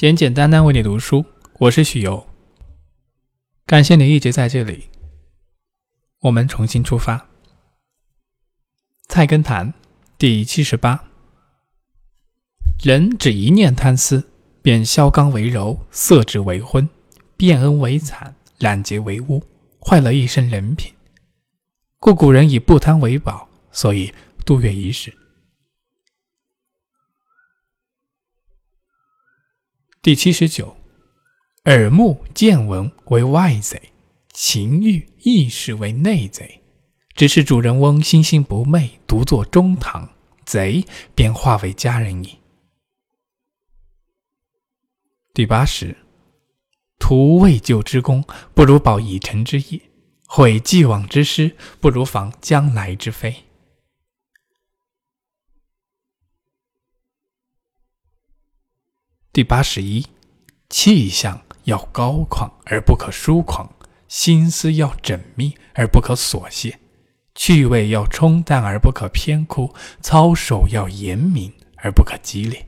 简简单单为你读书，我是许由。感谢你一直在这里。我们重新出发，《菜根谭》第七十八。人只一念贪私，便削刚为柔，色质为昏，变恩为惨，揽劫为污，坏了一身人品。故古人以不贪为宝，所以度月一时。第七十九，耳目见闻为外贼，情欲意识为内贼。只是主人翁心心不昧，独坐中堂，贼便化为家人矣。第八十，图未就之功，不如保已成之业；悔既往之失，不如防将来之非。第八十一，气象要高旷而不可疏狂，心思要缜密而不可琐屑，趣味要冲淡而不可偏枯，操守要严明而不可激烈。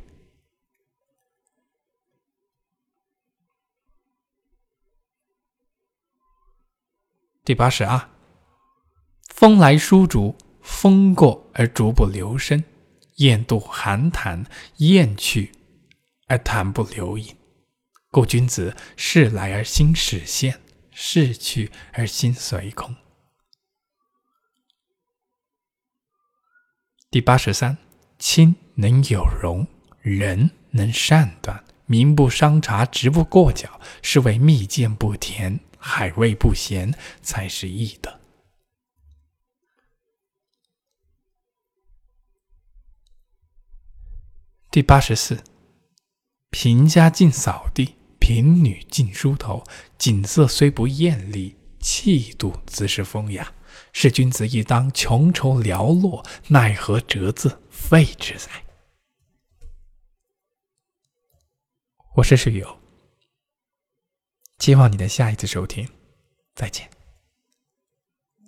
第八十二，风来疏竹，风过而竹不留声；雁渡寒潭，雁去。而谈不留影，故君子事来而心始现，事去而心随空。第八十三，亲能有容，仁能善断，名不伤茶，直不过脚，是为蜜饯不甜，海味不咸，才是义德。第八十四。贫家尽扫地，贫女尽梳头。景色虽不艳丽，气度自是风雅。是君子亦当穷愁寥落，奈何折字废之哉？我是室友，希望你的下一次收听，再见。